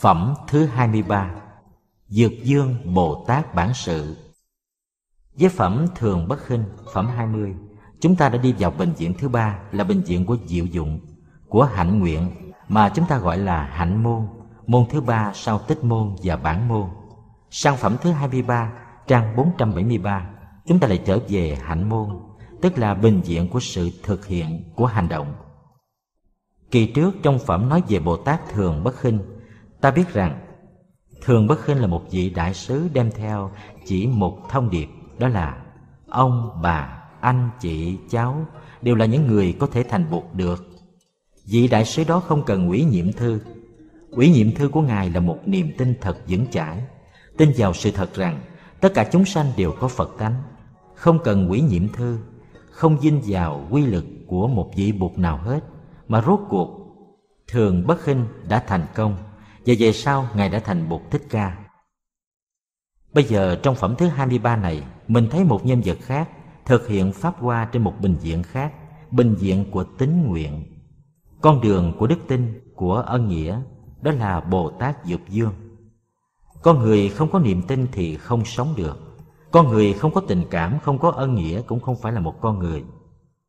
Phẩm thứ 23 Dược Dương Bồ Tát Bản Sự. Với phẩm Thường Bất Khinh, phẩm 20 Chúng ta đã đi vào bệnh viện thứ ba là bệnh viện của Diệu Dụng Của Hạnh Nguyện mà chúng ta gọi là Hạnh Môn Môn thứ ba sau Tích Môn và Bản Môn. Sang phẩm thứ 23, trang 473 Chúng ta lại trở về Hạnh Môn Tức là bệnh viện của sự thực hiện của hành động. Kỳ trước trong phẩm nói về Bồ Tát Thường Bất Khinh Ta biết rằng Thường Bất Khinh là một vị đại sứ đem theo chỉ một thông điệp Đó là ông, bà, anh, chị, cháu Đều là những người có thể thành Bụt được. Vị đại sứ đó không cần ủy nhiệm thư. Ủy nhiệm thư của Ngài là một niềm tin thật vững chãi. Tin vào sự thật rằng Tất cả chúng sanh đều có Phật tánh. Không cần ủy nhiệm thư Không dinh vào quy lực của một vị Bụt nào hết Mà rốt cuộc Thường Bất Khinh đã thành công và về sau Ngài đã thành Bụt Thích Ca. Bây giờ trong phẩm thứ 23 này, mình thấy một nhân vật khác thực hiện pháp hoa trên một bệnh viện khác, bệnh viện của tín nguyện. Con đường của đức tin, của ân nghĩa, đó là Bồ Tát Dược Dương. Con người không có niềm tin thì không sống được. Con người không có tình cảm, không có ân nghĩa cũng không phải là một con người.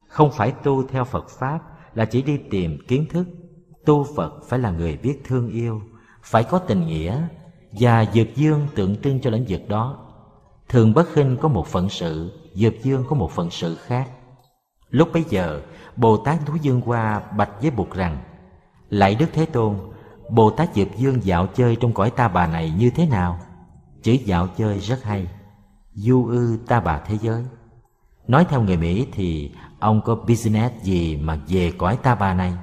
Không phải tu theo Phật Pháp là chỉ đi tìm kiến thức. Tu Phật phải là người biết thương yêu, phải có tình nghĩa và dược dương tượng trưng cho lĩnh vực đó. Thường bất khinh có một phận sự, dược dương có một phận sự khác. Lúc bấy giờ, bồ tát thú dương qua bạch với bụt rằng, lạy đức thế tôn, bồ tát dược dương dạo chơi trong cõi ta bà này như thế nào? Chữ dạo chơi rất hay. Du ư ta bà thế giới. Nói theo người mỹ thì ông có business gì mà về cõi ta bà này?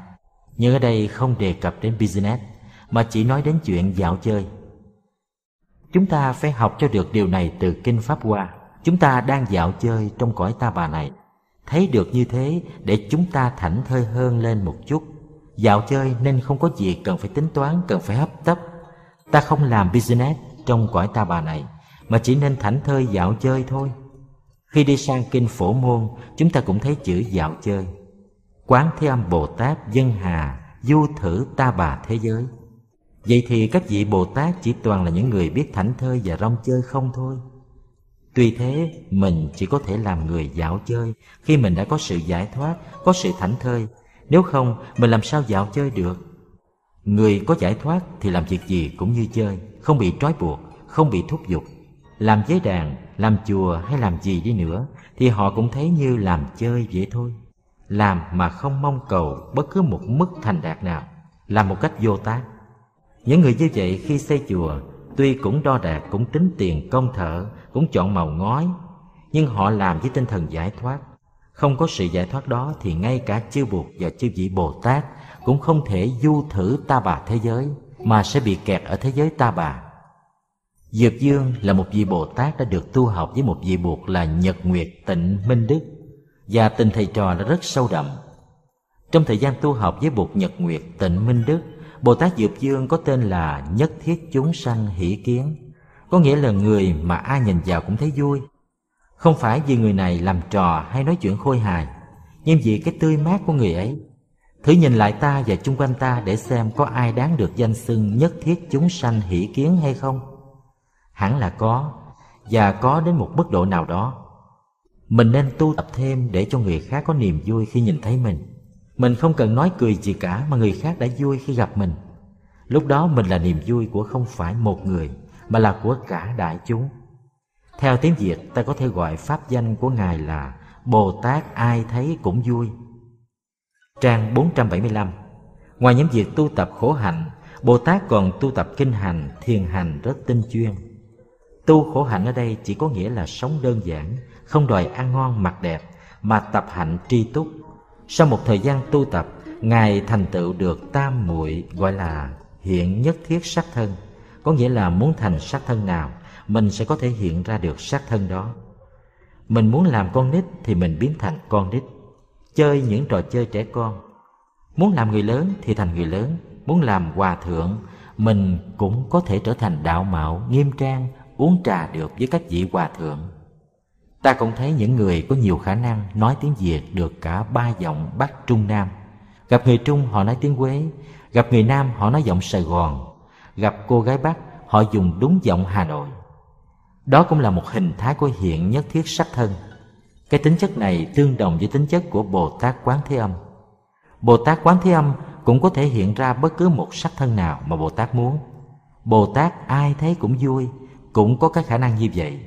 Nhưng ở đây không đề cập đến business mà chỉ nói đến chuyện dạo chơi. Chúng ta phải học cho được điều này từ Kinh Pháp Hoa. Chúng ta đang dạo chơi trong cõi ta bà này. Thấy được như thế để chúng ta thảnh thơi hơn lên một chút. Dạo chơi nên không có gì cần phải tính toán, cần phải hấp tấp. Ta không làm business trong cõi ta bà này, mà chỉ nên thảnh thơi dạo chơi thôi. Khi đi sang kinh phổ môn, chúng ta cũng thấy chữ dạo chơi. Quán Thế Âm Bồ Tát dân hà, du thử ta bà thế giới. Vậy thì các vị Bồ Tát chỉ toàn là những người biết thảnh thơi và rong chơi không thôi. Tuy thế, mình chỉ có thể làm người dạo chơi khi mình đã có sự giải thoát, có sự thảnh thơi. Nếu không, mình làm sao dạo chơi được? Người có giải thoát thì làm việc gì cũng như chơi, không bị trói buộc, không bị thúc giục. Làm giới đàn, làm chùa hay làm gì đi nữa thì họ cũng thấy như làm chơi vậy thôi. Làm mà không mong cầu bất cứ một mức thành đạt nào, làm một cách vô tác những người như vậy khi xây chùa Tuy cũng đo đạc, cũng tính tiền công thợ Cũng chọn màu ngói Nhưng họ làm với tinh thần giải thoát. Không có sự giải thoát đó Thì ngay cả chư Bụt và chư vị Bồ Tát Cũng không thể du thử ta bà thế giới Mà sẽ bị kẹt ở thế giới ta bà. Dược Dương là một vị Bồ Tát đã được tu học với một vị Bụt là Nhật Nguyệt Tịnh Minh Đức Và tình thầy trò đã rất sâu đậm. Trong thời gian tu học với Bụt Nhật Nguyệt Tịnh Minh Đức Bồ Tát Dược Dương có tên là Nhất Thiết Chúng Sanh Hỷ Kiến Có nghĩa là người mà ai nhìn vào cũng thấy vui Không phải vì người này làm trò hay nói chuyện khôi hài Nhưng vì cái tươi mát của người ấy Thử nhìn lại ta và chung quanh ta để xem có ai đáng được danh xưng nhất thiết chúng sanh hỷ kiến hay không? Hẳn là có, và có đến một mức độ nào đó. Mình nên tu tập thêm để cho người khác có niềm vui khi nhìn thấy mình. Mình không cần nói cười gì cả mà người khác đã vui khi gặp mình. Lúc đó mình là niềm vui của không phải một người mà là của cả đại chúng. Theo tiếng Việt ta có thể gọi pháp danh của Ngài là Bồ Tát ai thấy cũng vui. Trang 475 Ngoài những việc tu tập khổ hạnh, Bồ Tát còn tu tập kinh hành, thiền hành rất tinh chuyên. Tu khổ hạnh ở đây chỉ có nghĩa là sống đơn giản, không đòi ăn ngon mặc đẹp, mà tập hạnh tri túc, sau một thời gian tu tập, Ngài thành tựu được tam muội gọi là hiện nhất thiết sắc thân. Có nghĩa là muốn thành sắc thân nào, mình sẽ có thể hiện ra được sắc thân đó. Mình muốn làm con nít thì mình biến thành con nít, chơi những trò chơi trẻ con. Muốn làm người lớn thì thành người lớn, muốn làm hòa thượng, mình cũng có thể trở thành đạo mạo, nghiêm trang, uống trà được với các vị hòa thượng. Ta cũng thấy những người có nhiều khả năng nói tiếng Việt được cả ba giọng Bắc Trung Nam. Gặp người Trung họ nói tiếng Quế, gặp người Nam họ nói giọng Sài Gòn, gặp cô gái Bắc họ dùng đúng giọng Hà Nội. Đó cũng là một hình thái của hiện nhất thiết sắc thân. Cái tính chất này tương đồng với tính chất của Bồ Tát Quán Thế Âm. Bồ Tát Quán Thế Âm cũng có thể hiện ra bất cứ một sắc thân nào mà Bồ Tát muốn. Bồ Tát ai thấy cũng vui, cũng có các khả năng như vậy.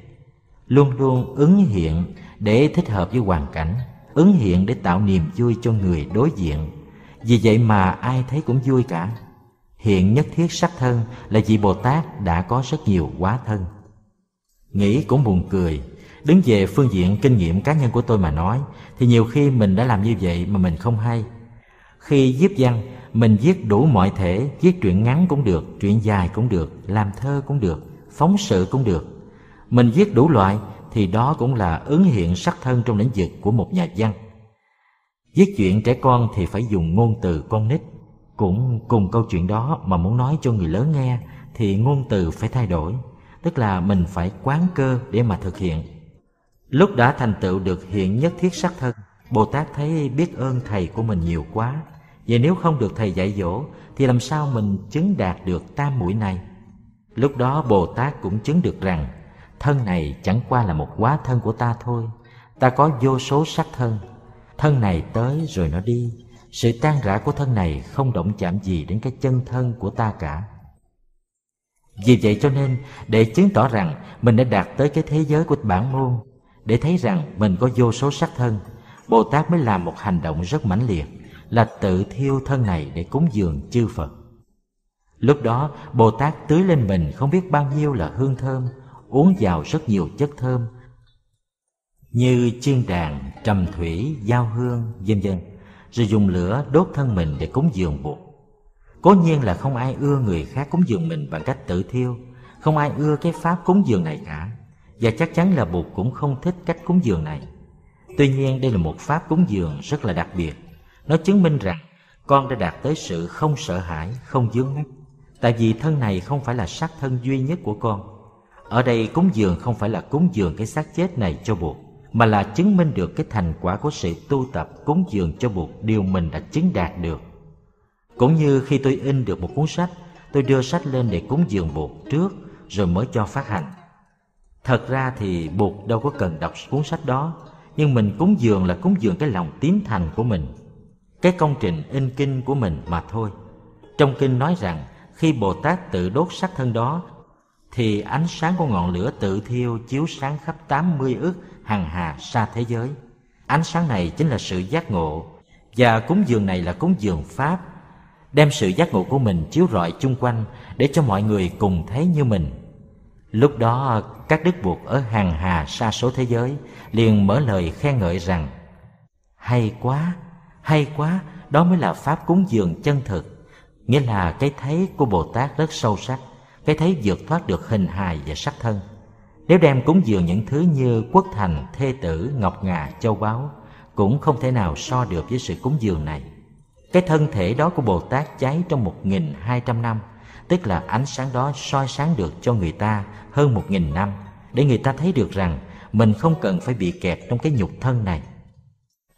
Luôn luôn ứng hiện để thích hợp với hoàn cảnh, ứng hiện để tạo niềm vui cho người đối diện. Vì vậy mà ai thấy cũng vui cả. Hiện nhất thiết sắc thân là vị Bồ Tát đã có rất nhiều quá thân. Nghĩ cũng buồn cười, đứng về phương diện kinh nghiệm cá nhân của tôi mà nói thì nhiều khi mình đã làm như vậy mà mình không hay. Khi viết văn, mình viết đủ mọi thể, viết truyện ngắn cũng được, truyện dài cũng được, làm thơ cũng được, phóng sự cũng được. Mình viết đủ loại thì đó cũng là ứng hiện sắc thân trong lĩnh vực của một nhà văn. Viết chuyện trẻ con thì phải dùng ngôn từ con nít, cũng cùng câu chuyện đó mà muốn nói cho người lớn nghe thì ngôn từ phải thay đổi, tức là mình phải quán cơ để mà thực hiện. Lúc đã thành tựu được hiện nhất thiết sắc thân, Bồ Tát thấy biết ơn thầy của mình nhiều quá, Vậy nếu không được thầy dạy dỗ Thì làm sao mình chứng đạt được tam mũi này Lúc đó Bồ Tát cũng chứng được rằng Thân này chẳng qua là một quá thân của ta thôi. Ta có vô số sắc thân. Thân này tới rồi nó đi. Sự tan rã của thân này không động chạm gì đến cái chân thân của ta cả. Vì vậy cho nên để chứng tỏ rằng mình đã đạt tới cái thế giới của bản môn Để thấy rằng mình có vô số sắc thân Bồ Tát mới làm một hành động rất mãnh liệt là tự thiêu thân này để cúng dường chư Phật. Lúc đó Bồ Tát tưới lên mình không biết bao nhiêu là hương thơm, uống vào rất nhiều chất thơm như chiên đàn, trầm thủy, giao hương, vân vân, rồi dùng lửa đốt thân mình để cúng dường Bụt. Cố nhiên là không ai ưa người khác cúng dường mình bằng cách tự thiêu, không ai ưa cái pháp cúng dường này cả, và chắc chắn là Bụt cũng không thích cách cúng dường này. Tuy nhiên đây là một pháp cúng dường rất là đặc biệt, nó chứng minh rằng con đã đạt tới sự không sợ hãi, không dướng mắt. Tại vì thân này không phải là xác thân duy nhất của con. Ở đây cúng dường không phải là cúng dường cái xác chết này cho Bụt, mà là chứng minh được cái thành quả của sự tu tập cúng dường cho Bụt điều mình đã chứng đạt được. Cũng như khi tôi in được một cuốn sách, tôi đưa sách lên để cúng dường Bụt trước rồi mới cho phát hành. Thật ra thì Bụt đâu có cần đọc cuốn sách đó, nhưng mình cúng dường là cúng dường cái lòng tín thành của mình cái công trình in kinh của mình mà thôi. Trong kinh nói rằng khi Bồ Tát tự đốt sắc thân đó thì ánh sáng của ngọn lửa tự thiêu chiếu sáng khắp 80 ước hằng hà xa thế giới. Ánh sáng này chính là sự giác ngộ và cúng dường này là cúng dường pháp đem sự giác ngộ của mình chiếu rọi chung quanh để cho mọi người cùng thấy như mình. Lúc đó các đức buộc ở hàng hà xa số thế giới liền mở lời khen ngợi rằng Hay quá, hay quá, đó mới là pháp cúng dường chân thực. Nghĩa là cái thấy của Bồ Tát rất sâu sắc, cái thấy vượt thoát được hình hài và sắc thân. Nếu đem cúng dường những thứ như quốc thành, thê tử, ngọc ngà, châu báu, cũng không thể nào so được với sự cúng dường này. Cái thân thể đó của Bồ Tát cháy trong một nghìn hai trăm năm, tức là ánh sáng đó soi sáng được cho người ta hơn một nghìn năm, để người ta thấy được rằng mình không cần phải bị kẹt trong cái nhục thân này.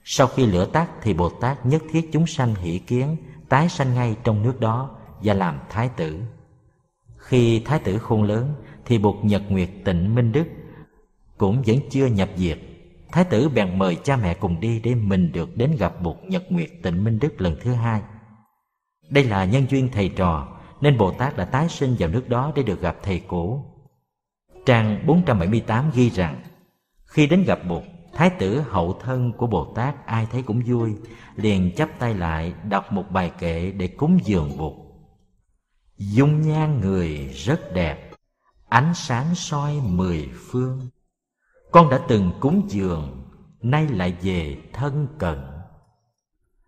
Sau khi lửa tắt thì Bồ Tát nhất thiết chúng sanh hỷ kiến tái sanh ngay trong nước đó và làm thái tử. Khi thái tử khôn lớn thì Bụt Nhật Nguyệt Tịnh Minh Đức cũng vẫn chưa nhập diệt. Thái tử bèn mời cha mẹ cùng đi để mình được đến gặp Bụt Nhật Nguyệt Tịnh Minh Đức lần thứ hai. Đây là nhân duyên thầy trò nên Bồ Tát đã tái sinh vào nước đó để được gặp thầy cũ. Trang 478 ghi rằng khi đến gặp Bụt Thái tử hậu thân của Bồ Tát ai thấy cũng vui, liền chắp tay lại đọc một bài kệ để cúng dường Bụt. Dung nhan người rất đẹp, ánh sáng soi mười phương. Con đã từng cúng dường, nay lại về thân cận.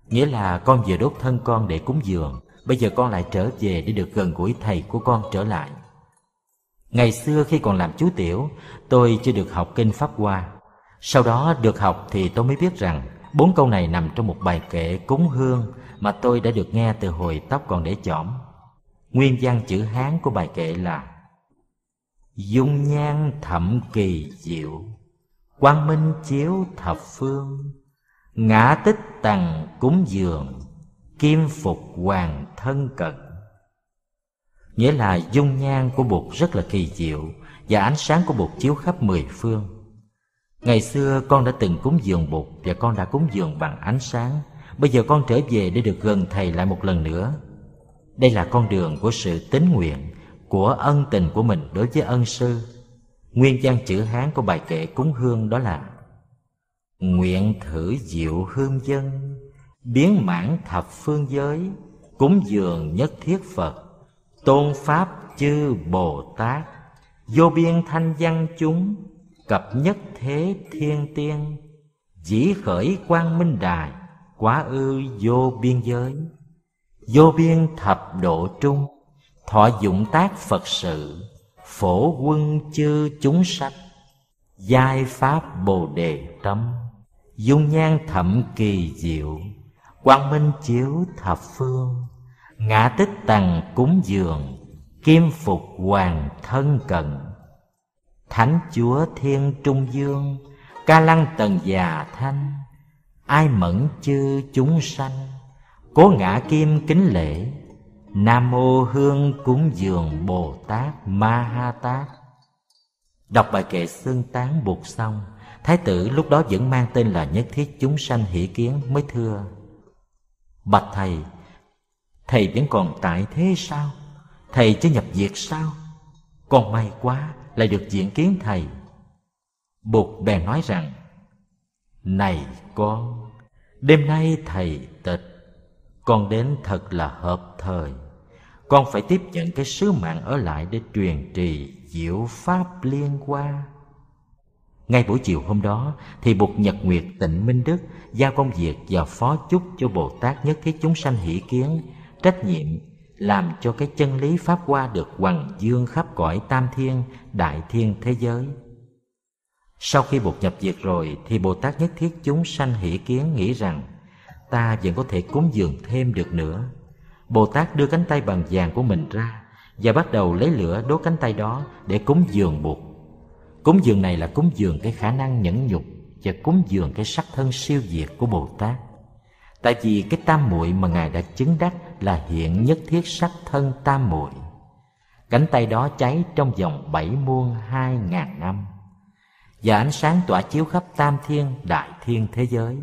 Nghĩa là con vừa đốt thân con để cúng dường, bây giờ con lại trở về để được gần gũi thầy của con trở lại. Ngày xưa khi còn làm chú tiểu, tôi chưa được học kinh Pháp Hoa sau đó được học thì tôi mới biết rằng bốn câu này nằm trong một bài kệ cúng hương mà tôi đã được nghe từ hồi tóc còn để chỏm. Nguyên văn chữ Hán của bài kệ là Dung nhan thậm kỳ diệu, quang minh chiếu thập phương, ngã tích tầng cúng dường, kim phục hoàng thân cận. nghĩa là dung nhan của bụt rất là kỳ diệu và ánh sáng của bụt chiếu khắp mười phương. Ngày xưa con đã từng cúng dường bụt và con đã cúng dường bằng ánh sáng. Bây giờ con trở về để được gần thầy lại một lần nữa đây là con đường của sự tín nguyện, của ân tình của mình đối với ân sư. Nguyên văn chữ hán của bài kệ cúng hương đó là, nguyện thử diệu hương dân, biến mãn thập phương giới, cúng dường nhất thiết phật, tôn pháp chư bồ tát, vô biên thanh văn chúng, cập nhất thế thiên tiên, dĩ khởi quang minh đài, quá ư vô biên giới vô biên thập độ trung, thọ dụng tác phật sự, phổ quân chư chúng sanh, giai pháp bồ đề tâm dung nhan thậm kỳ diệu, quang minh chiếu thập phương, ngã tích tầng cúng dường, kim phục hoàng thân cận. Thánh chúa thiên trung dương, ca lăng tần già thanh, ai mẫn chư chúng sanh? Cố ngã kim kính lễ, nam mô hương cúng dường bồ tát ma ha tát. Đọc bài kệ xương tán buộc xong, thái tử lúc đó vẫn mang tên là nhất thiết chúng sanh hỷ kiến mới thưa. Bạch thầy thầy vẫn còn tại thế sao? Thầy chưa nhập diệt sao? Con may quá lại được diện kiến thầy. Bụt bèn nói rằng, này con, đêm nay thầy tịch con đến thật là hợp thời. Con phải tiếp nhận cái sứ mạng ở lại để truyền trì diệu pháp liên hoa. Ngay buổi chiều hôm đó, thì Bụt Nhật Nguyệt Tịnh Minh Đức giao công việc và phó chúc cho Bồ Tát nhất thiết chúng sanh hỷ kiến, trách nhiệm làm cho cái chân lý pháp hoa được hoằng dương khắp cõi tam thiên, đại thiên thế giới. Sau khi Bụt nhập diệt rồi, thì Bồ Tát nhất thiết chúng sanh hỷ kiến nghĩ rằng ta vẫn có thể cúng dường thêm được nữa. Bồ Tát đưa cánh tay bằng vàng của mình ra và bắt đầu lấy lửa đốt cánh tay đó để cúng dường Bụt. Cúng dường này là cúng dường cái khả năng nhẫn nhục và cúng dường cái sắc thân siêu diệt của Bồ Tát. Tại vì cái tam muội mà Ngài đã chứng đắc là hiện nhất thiết sắc thân tam muội. Cánh tay đó cháy trong vòng bảy muôn hai ngàn năm và ánh sáng tỏa chiếu khắp tam thiên, đại thiên thế giới.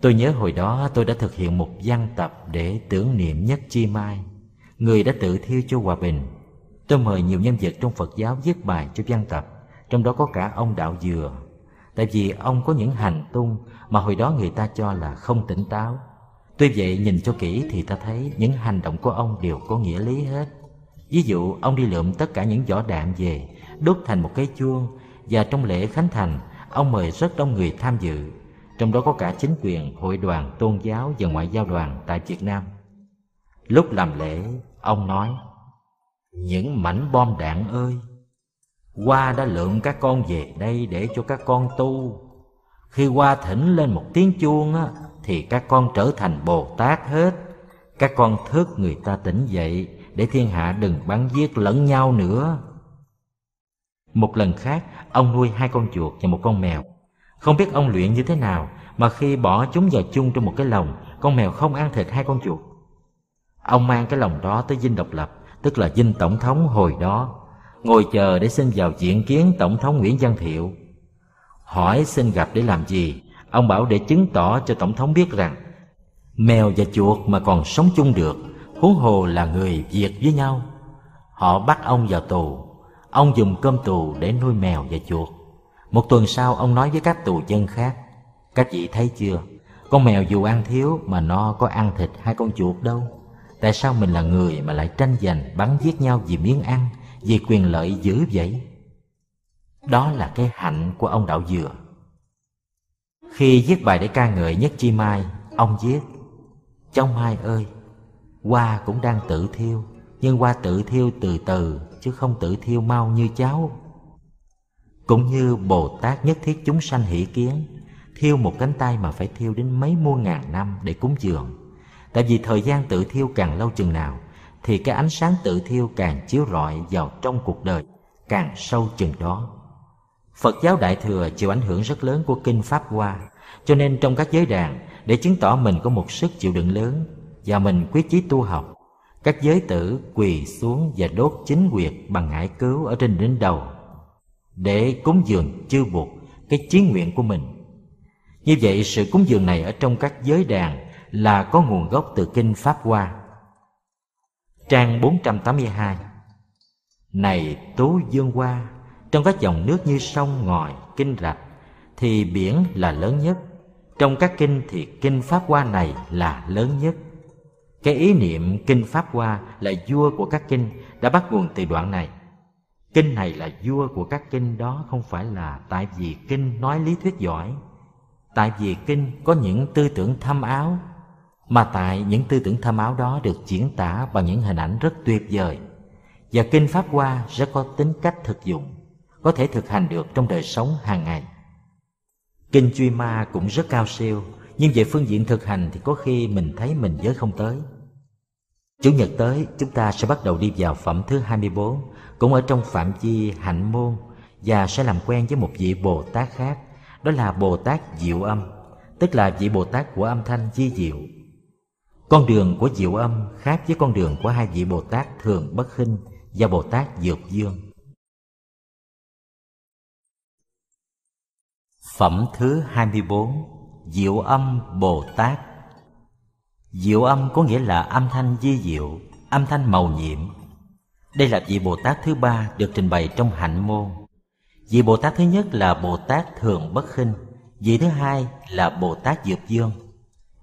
Tôi nhớ hồi đó tôi đã thực hiện một văn tập để tưởng niệm nhất chi mai, người đã tự thiêu cho hòa bình. Tôi mời nhiều nhân vật trong Phật giáo viết bài cho văn tập, trong đó có cả ông Đạo Dừa. Tại vì ông có những hành tung mà hồi đó người ta cho là không tỉnh táo. Tuy vậy nhìn cho kỹ thì ta thấy những hành động của ông đều có nghĩa lý hết. Ví dụ ông đi lượm tất cả những vỏ đạn về, đốt thành một cái chuông và trong lễ khánh thành ông mời rất đông người tham dự trong đó có cả chính quyền, hội đoàn, tôn giáo và ngoại giao đoàn tại Việt Nam. Lúc làm lễ, ông nói, Những mảnh bom đạn ơi, qua đã lượm các con về đây để cho các con tu. Khi qua thỉnh lên một tiếng chuông á, thì các con trở thành Bồ Tát hết. Các con thức người ta tỉnh dậy để thiên hạ đừng bắn giết lẫn nhau nữa. Một lần khác, ông nuôi hai con chuột và một con mèo không biết ông luyện như thế nào mà khi bỏ chúng vào chung trong một cái lồng, con mèo không ăn thịt hai con chuột. Ông mang cái lồng đó tới dinh độc lập, tức là dinh tổng thống hồi đó, ngồi chờ để xin vào diện kiến tổng thống Nguyễn Văn Thiệu. Hỏi xin gặp để làm gì? Ông bảo để chứng tỏ cho tổng thống biết rằng mèo và chuột mà còn sống chung được, huống hồ là người Việt với nhau. Họ bắt ông vào tù, ông dùng cơm tù để nuôi mèo và chuột. Một tuần sau, ông nói với các tù dân khác, Các vị thấy chưa? Con mèo dù ăn thiếu mà nó có ăn thịt hai con chuột đâu. Tại sao mình là người mà lại tranh giành, bắn giết nhau vì miếng ăn, Vì quyền lợi dữ vậy? Đó là cái hạnh của ông đạo dừa. Khi viết bài để ca ngợi nhất chi mai, Ông viết Trong mai ơi Hoa cũng đang tự thiêu, Nhưng hoa tự thiêu từ từ, Chứ không tự thiêu mau như cháu cũng như Bồ Tát nhất thiết chúng sanh hỷ kiến, Thiêu một cánh tay mà phải thiêu đến mấy muôn ngàn năm để cúng dường. Tại vì thời gian tự thiêu càng lâu chừng nào, Thì cái ánh sáng tự thiêu càng chiếu rọi vào trong cuộc đời Càng sâu chừng đó. Phật giáo Đại Thừa chịu ảnh hưởng rất lớn của Kinh Pháp Hoa, Cho nên trong các giới đàn, Để chứng tỏ mình có một sức chịu đựng lớn Và mình quyết chí tu học, các giới tử quỳ xuống và đốt chính quyệt bằng ngải cứu ở trên đỉnh đầu để cúng dường chư buộc cái chí nguyện của mình như vậy sự cúng dường này ở trong các giới đàn là có nguồn gốc từ kinh Pháp Hoa. Trang 482 Này Tố Dương Hoa, trong các dòng nước như sông, ngòi, kinh rạch, thì biển là lớn nhất. Trong các kinh thì kinh Pháp Hoa này là lớn nhất. Cái ý niệm kinh Pháp Hoa là vua của các kinh đã bắt nguồn từ đoạn này. Kinh này là vua của các kinh đó, không phải là tại vì kinh nói lý thuyết giỏi. Tại vì kinh có những tư tưởng thâm áo, mà tại những tư tưởng thâm áo đó được diễn tả bằng những hình ảnh rất tuyệt vời. Và kinh pháp hoa rất có tính cách thực dụng, có thể thực hành được trong đời sống hàng ngày. Kinh truy ma cũng rất cao siêu, nhưng về phương diện thực hành thì có khi mình thấy mình giới không tới. Chủ nhật tới chúng ta sẽ bắt đầu đi vào phẩm thứ 24 Cũng ở trong phạm vi hạnh môn Và sẽ làm quen với một vị Bồ Tát khác đó là Bồ Tát Diệu Âm, tức là vị Bồ Tát của âm thanh di diệu. Con đường của Diệu Âm khác với con đường của hai vị Bồ Tát Thường Bất Khinh và Bồ Tát Dược Dương. Phẩm thứ 24 Diệu Âm Bồ Tát Diệu âm có nghĩa là âm thanh di diệu, âm thanh màu nhiệm. Đây là vị Bồ Tát thứ ba được trình bày trong hạnh môn. Vị Bồ Tát thứ nhất là Bồ Tát Thường Bất Khinh Vị thứ hai là Bồ Tát Dược Dương.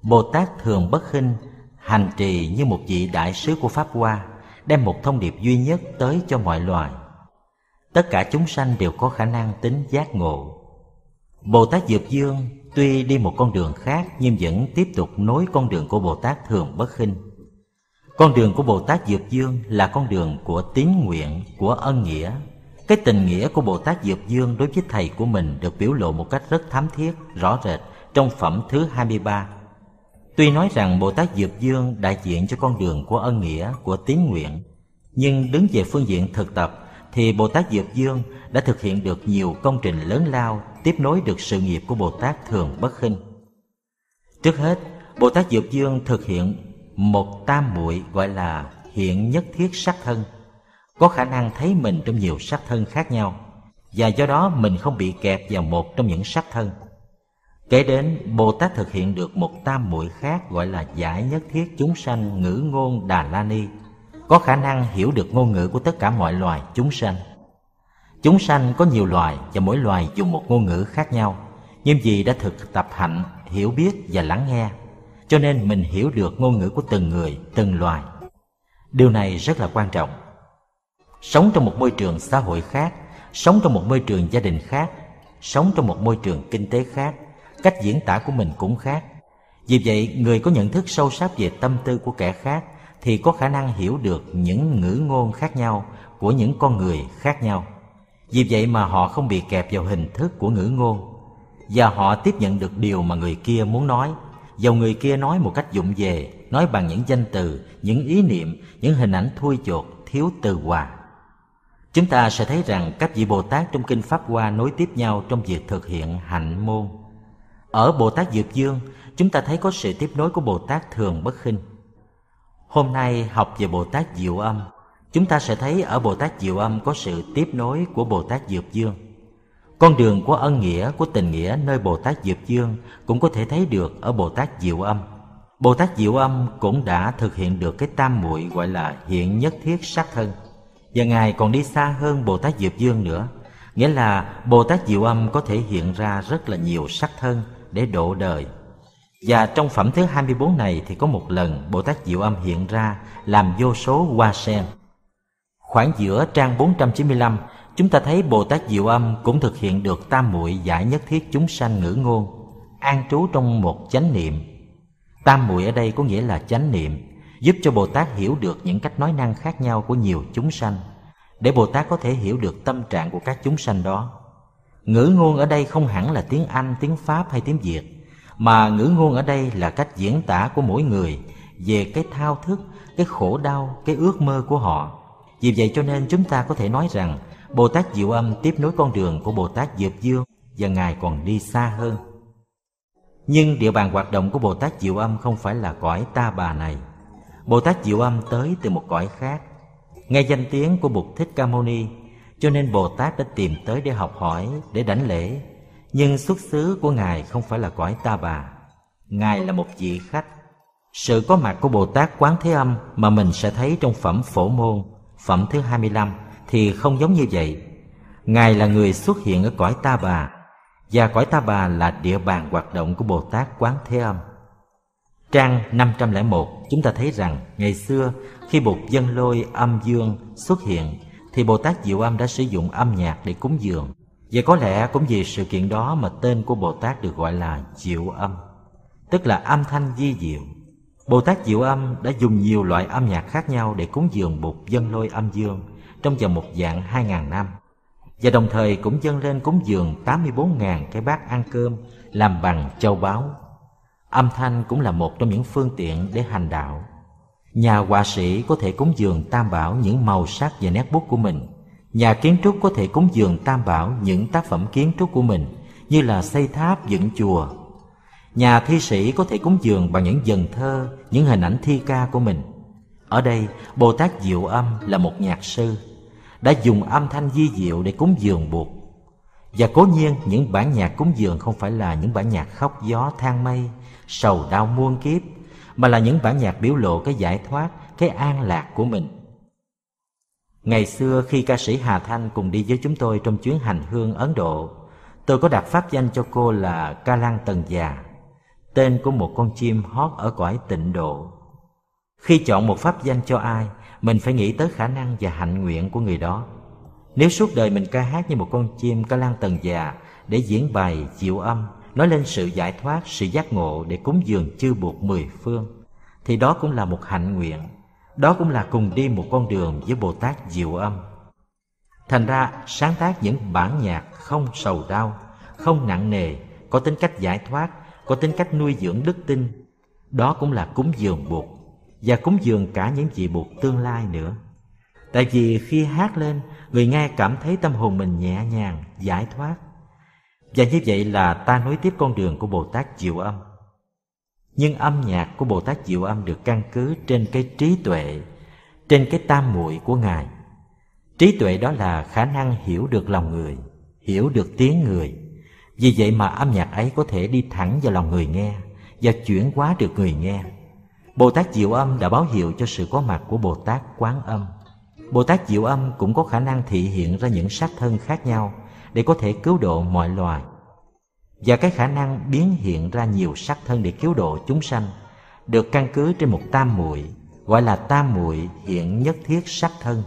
Bồ Tát Thường Bất Khinh hành trì như một vị đại sứ của Pháp Hoa Đem một thông điệp duy nhất tới cho mọi loài. Tất cả chúng sanh đều có khả năng tính giác ngộ. Bồ Tát Dược Dương tuy đi một con đường khác Nhưng vẫn tiếp tục nối con đường của Bồ Tát Thường Bất Khinh Con đường của Bồ Tát Dược Dương là con đường của tín nguyện, của ân nghĩa, cái tình nghĩa của Bồ Tát Dược Dương đối với thầy của mình được biểu lộ một cách rất thám thiết, rõ rệt trong phẩm thứ 23. Tuy nói rằng Bồ Tát Dược Dương đại diện cho con đường của ân nghĩa, của tín nguyện, nhưng đứng về phương diện thực tập thì Bồ Tát Dược Dương đã thực hiện được nhiều công trình lớn lao tiếp nối được sự nghiệp của Bồ Tát Thường Bất Khinh. Trước hết, Bồ Tát Dược Dương thực hiện một tam muội gọi là hiện nhất thiết sắc thân – có khả năng thấy mình trong nhiều sắc thân khác nhau và do đó mình không bị kẹt vào một trong những sắc thân. Kể đến bồ tát thực hiện được một tam muội khác gọi là giải nhất thiết chúng sanh ngữ ngôn đà la ni. Có khả năng hiểu được ngôn ngữ của tất cả mọi loài chúng sanh chúng sanh có nhiều loài và mỗi loài dùng một ngôn ngữ khác nhau. Nhưng vì đã thực tập hạnh, hiểu biết và lắng nghe, cho nên mình hiểu được ngôn ngữ của từng người, từng loài. Điều này rất là quan trọng. Sống trong một môi trường xã hội khác, sống trong một môi trường gia đình khác, sống trong một môi trường kinh tế khác, cách diễn tả của mình cũng khác. Vì vậy, người có nhận thức sâu sắc về tâm tư của kẻ khác thì có khả năng hiểu được những ngữ ngôn khác nhau của những con người khác nhau vì vậy mà họ không bị kẹp vào hình thức của ngữ ngôn và họ tiếp nhận được điều mà người kia muốn nói dầu người kia nói một cách dụng về nói bằng những danh từ những ý niệm những hình ảnh thui chột thiếu từ hòa Chúng ta sẽ thấy rằng các vị Bồ Tát trong Kinh Pháp Hoa nối tiếp nhau trong việc thực hiện hạnh môn. Ở Bồ Tát Dược Dương, chúng ta thấy có sự tiếp nối của Bồ Tát Thường Bất Khinh. Hôm nay học về Bồ Tát Diệu Âm, chúng ta sẽ thấy ở Bồ Tát Diệu Âm có sự tiếp nối của Bồ Tát Dược Dương. Con đường của ân nghĩa, của tình nghĩa nơi Bồ Tát Dược Dương cũng có thể thấy được ở Bồ Tát Diệu Âm. Bồ Tát Diệu Âm cũng đã thực hiện được cái tam muội gọi là hiện nhất thiết sát thân – và Ngài còn đi xa hơn Bồ Tát Diệp Dương nữa Nghĩa là Bồ Tát Diệu Âm có thể hiện ra rất là nhiều sắc thân để độ đời Và trong phẩm thứ 24 này thì có một lần Bồ Tát Diệu Âm hiện ra làm vô số hoa sen Khoảng giữa trang 495 Chúng ta thấy Bồ Tát Diệu Âm cũng thực hiện được tam muội giải nhất thiết chúng sanh ngữ ngôn An trú trong một chánh niệm Tam muội ở đây có nghĩa là chánh niệm giúp cho Bồ Tát hiểu được những cách nói năng khác nhau của nhiều chúng sanh, để Bồ Tát có thể hiểu được tâm trạng của các chúng sanh đó. Ngữ ngôn ở đây không hẳn là tiếng Anh, tiếng Pháp hay tiếng Việt, mà ngữ ngôn ở đây là cách diễn tả của mỗi người về cái thao thức, cái khổ đau, cái ước mơ của họ. Vì vậy cho nên chúng ta có thể nói rằng Bồ Tát Diệu Âm tiếp nối con đường của Bồ Tát Diệp Dương và Ngài còn đi xa hơn. Nhưng địa bàn hoạt động của Bồ Tát Diệu Âm không phải là cõi ta bà này Bồ Tát Diệu Âm tới từ một cõi khác. Nghe danh tiếng của Bụt Thích Ca Mâu Ni, cho nên Bồ Tát đã tìm tới để học hỏi, để đảnh lễ. Nhưng xuất xứ của Ngài không phải là cõi ta bà. Ngài là một vị khách. Sự có mặt của Bồ Tát Quán Thế Âm mà mình sẽ thấy trong phẩm Phổ Môn, phẩm thứ 25 thì không giống như vậy. Ngài là người xuất hiện ở cõi ta bà, và cõi ta bà là địa bàn hoạt động của Bồ Tát Quán Thế Âm. Trang 501 chúng ta thấy rằng ngày xưa khi Bụt dân lôi âm dương xuất hiện thì Bồ Tát Diệu Âm đã sử dụng âm nhạc để cúng dường. Và có lẽ cũng vì sự kiện đó mà tên của Bồ Tát được gọi là Diệu Âm, tức là âm thanh di diệu. Bồ Tát Diệu Âm đã dùng nhiều loại âm nhạc khác nhau để cúng dường Bụt dân lôi âm dương trong vòng một dạng 2.000 năm. Và đồng thời cũng dâng lên cúng dường 84.000 cái bát ăn cơm làm bằng châu báu. Âm thanh cũng là một trong những phương tiện để hành đạo. Nhà họa sĩ có thể cúng dường tam bảo những màu sắc và nét bút của mình. Nhà kiến trúc có thể cúng dường tam bảo những tác phẩm kiến trúc của mình như là xây tháp, dựng chùa. Nhà thi sĩ có thể cúng dường bằng những dần thơ, những hình ảnh thi ca của mình. Ở đây, Bồ Tát Diệu Âm là một nhạc sư, đã dùng âm thanh di diệu để cúng dường buộc. Và cố nhiên những bản nhạc cúng dường không phải là những bản nhạc khóc gió than mây, sầu đau muôn kiếp, mà là những bản nhạc biểu lộ cái giải thoát, cái an lạc của mình. Ngày xưa khi ca sĩ Hà Thanh cùng đi với chúng tôi trong chuyến hành hương Ấn Độ, tôi có đặt pháp danh cho cô là Ca Lan Tần Già, tên của một con chim hót ở cõi tịnh độ. Khi chọn một pháp danh cho ai, mình phải nghĩ tới khả năng và hạnh nguyện của người đó. Nếu suốt đời mình ca hát như một con chim Ca Lan Tần Già dạ để diễn bài diệu âm nói lên sự giải thoát, sự giác ngộ để cúng dường chư buộc mười phương, thì đó cũng là một hạnh nguyện. Đó cũng là cùng đi một con đường với Bồ Tát Diệu Âm. Thành ra, sáng tác những bản nhạc không sầu đau, không nặng nề, có tính cách giải thoát, có tính cách nuôi dưỡng đức tin. Đó cũng là cúng dường buộc, và cúng dường cả những vị buộc tương lai nữa. Tại vì khi hát lên, người nghe cảm thấy tâm hồn mình nhẹ nhàng, giải thoát, và như vậy là ta nối tiếp con đường của Bồ Tát Diệu Âm. Nhưng âm nhạc của Bồ Tát Diệu Âm được căn cứ trên cái trí tuệ, trên cái tam muội của Ngài. Trí tuệ đó là khả năng hiểu được lòng người, hiểu được tiếng người. Vì vậy mà âm nhạc ấy có thể đi thẳng vào lòng người nghe và chuyển hóa được người nghe. Bồ Tát Diệu Âm đã báo hiệu cho sự có mặt của Bồ Tát Quán Âm. Bồ Tát Diệu Âm cũng có khả năng thị hiện ra những sắc thân khác nhau để có thể cứu độ mọi loài và cái khả năng biến hiện ra nhiều sắc thân để cứu độ chúng sanh được căn cứ trên một tam muội, gọi là tam muội hiện nhất thiết sắc thân